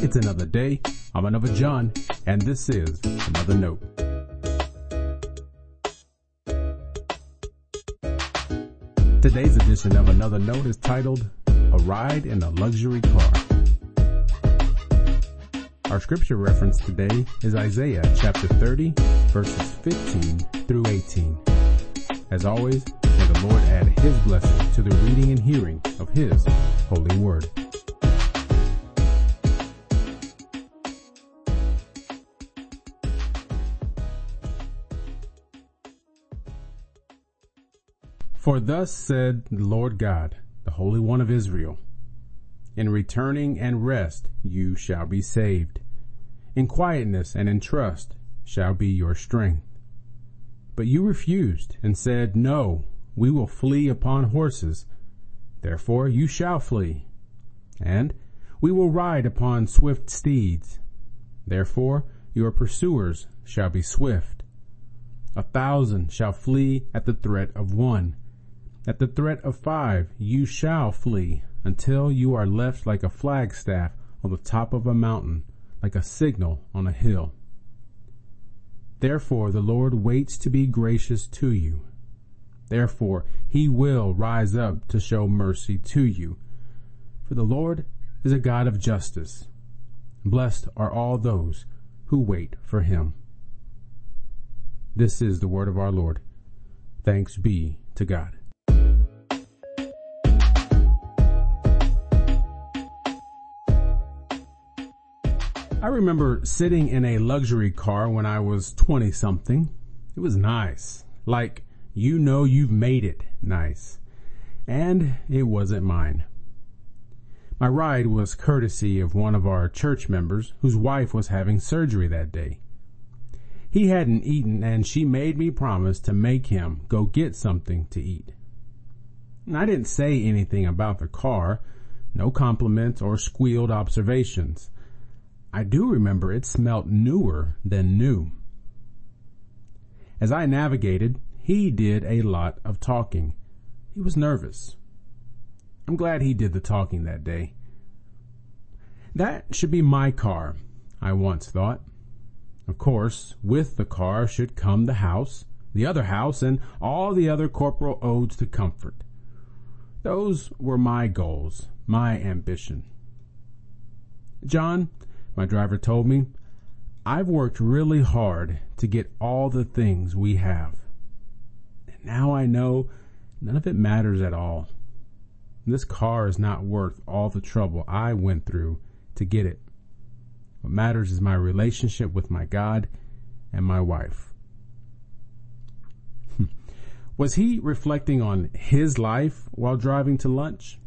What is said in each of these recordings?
It's another day. I'm another John, and this is another note. Today's edition of Another Note is titled A Ride in a Luxury Car. Our scripture reference today is Isaiah chapter 30 verses 15 through 18. As always, may the Lord add his blessing to the reading and hearing of his holy word. For thus said the Lord God, the Holy One of Israel, in returning and rest you shall be saved. In quietness and in trust shall be your strength. But you refused and said, No, we will flee upon horses. Therefore you shall flee. And we will ride upon swift steeds. Therefore your pursuers shall be swift. A thousand shall flee at the threat of one. At the threat of five you shall flee until you are left like a flagstaff on the top of a mountain, like a signal on a hill. Therefore the Lord waits to be gracious to you. Therefore he will rise up to show mercy to you. For the Lord is a God of justice. Blessed are all those who wait for him. This is the word of our Lord. Thanks be to God. I remember sitting in a luxury car when I was 20 something. It was nice. Like, you know you've made it nice. And it wasn't mine. My ride was courtesy of one of our church members whose wife was having surgery that day. He hadn't eaten and she made me promise to make him go get something to eat. I didn't say anything about the car, no compliments or squealed observations. I do remember it smelt newer than new. As I navigated, he did a lot of talking. He was nervous. I'm glad he did the talking that day. That should be my car, I once thought. Of course, with the car should come the house, the other house, and all the other corporal odes to comfort. Those were my goals, my ambition. John, my driver told me, I've worked really hard to get all the things we have. And now I know none of it matters at all. This car is not worth all the trouble I went through to get it. What matters is my relationship with my God and my wife. was he reflecting on his life while driving to lunch?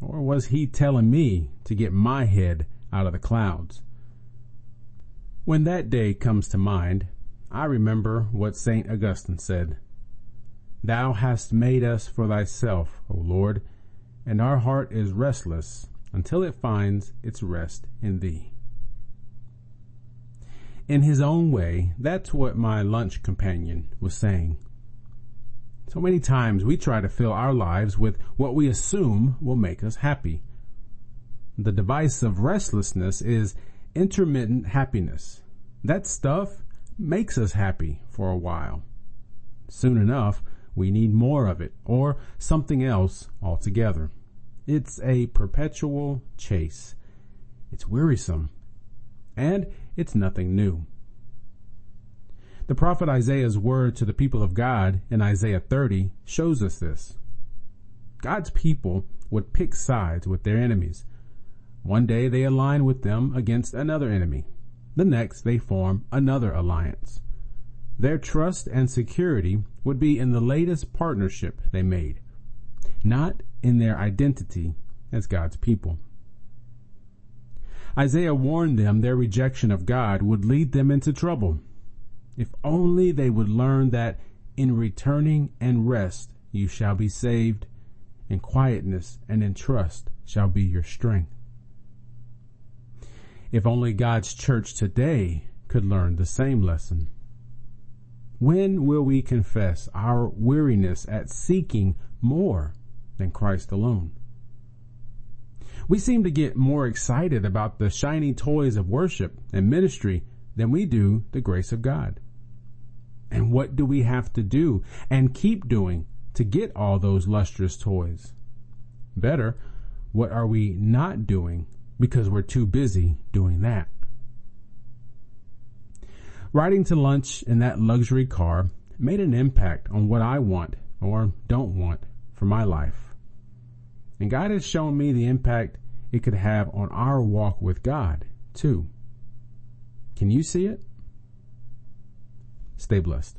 Or was he telling me to get my head out of the clouds? When that day comes to mind, I remember what St. Augustine said. Thou hast made us for thyself, O Lord, and our heart is restless until it finds its rest in thee. In his own way, that's what my lunch companion was saying. So many times we try to fill our lives with what we assume will make us happy. The device of restlessness is intermittent happiness. That stuff makes us happy for a while. Soon enough, we need more of it or something else altogether. It's a perpetual chase. It's wearisome and it's nothing new. The prophet Isaiah's word to the people of God in Isaiah 30 shows us this. God's people would pick sides with their enemies. One day they align with them against another enemy. The next they form another alliance. Their trust and security would be in the latest partnership they made, not in their identity as God's people. Isaiah warned them their rejection of God would lead them into trouble. If only they would learn that in returning and rest you shall be saved, in quietness and in trust shall be your strength. If only God's church today could learn the same lesson. When will we confess our weariness at seeking more than Christ alone? We seem to get more excited about the shiny toys of worship and ministry than we do the grace of God. And what do we have to do and keep doing to get all those lustrous toys? Better, what are we not doing because we're too busy doing that? Riding to lunch in that luxury car made an impact on what I want or don't want for my life. And God has shown me the impact it could have on our walk with God too. Can you see it? Stay blessed.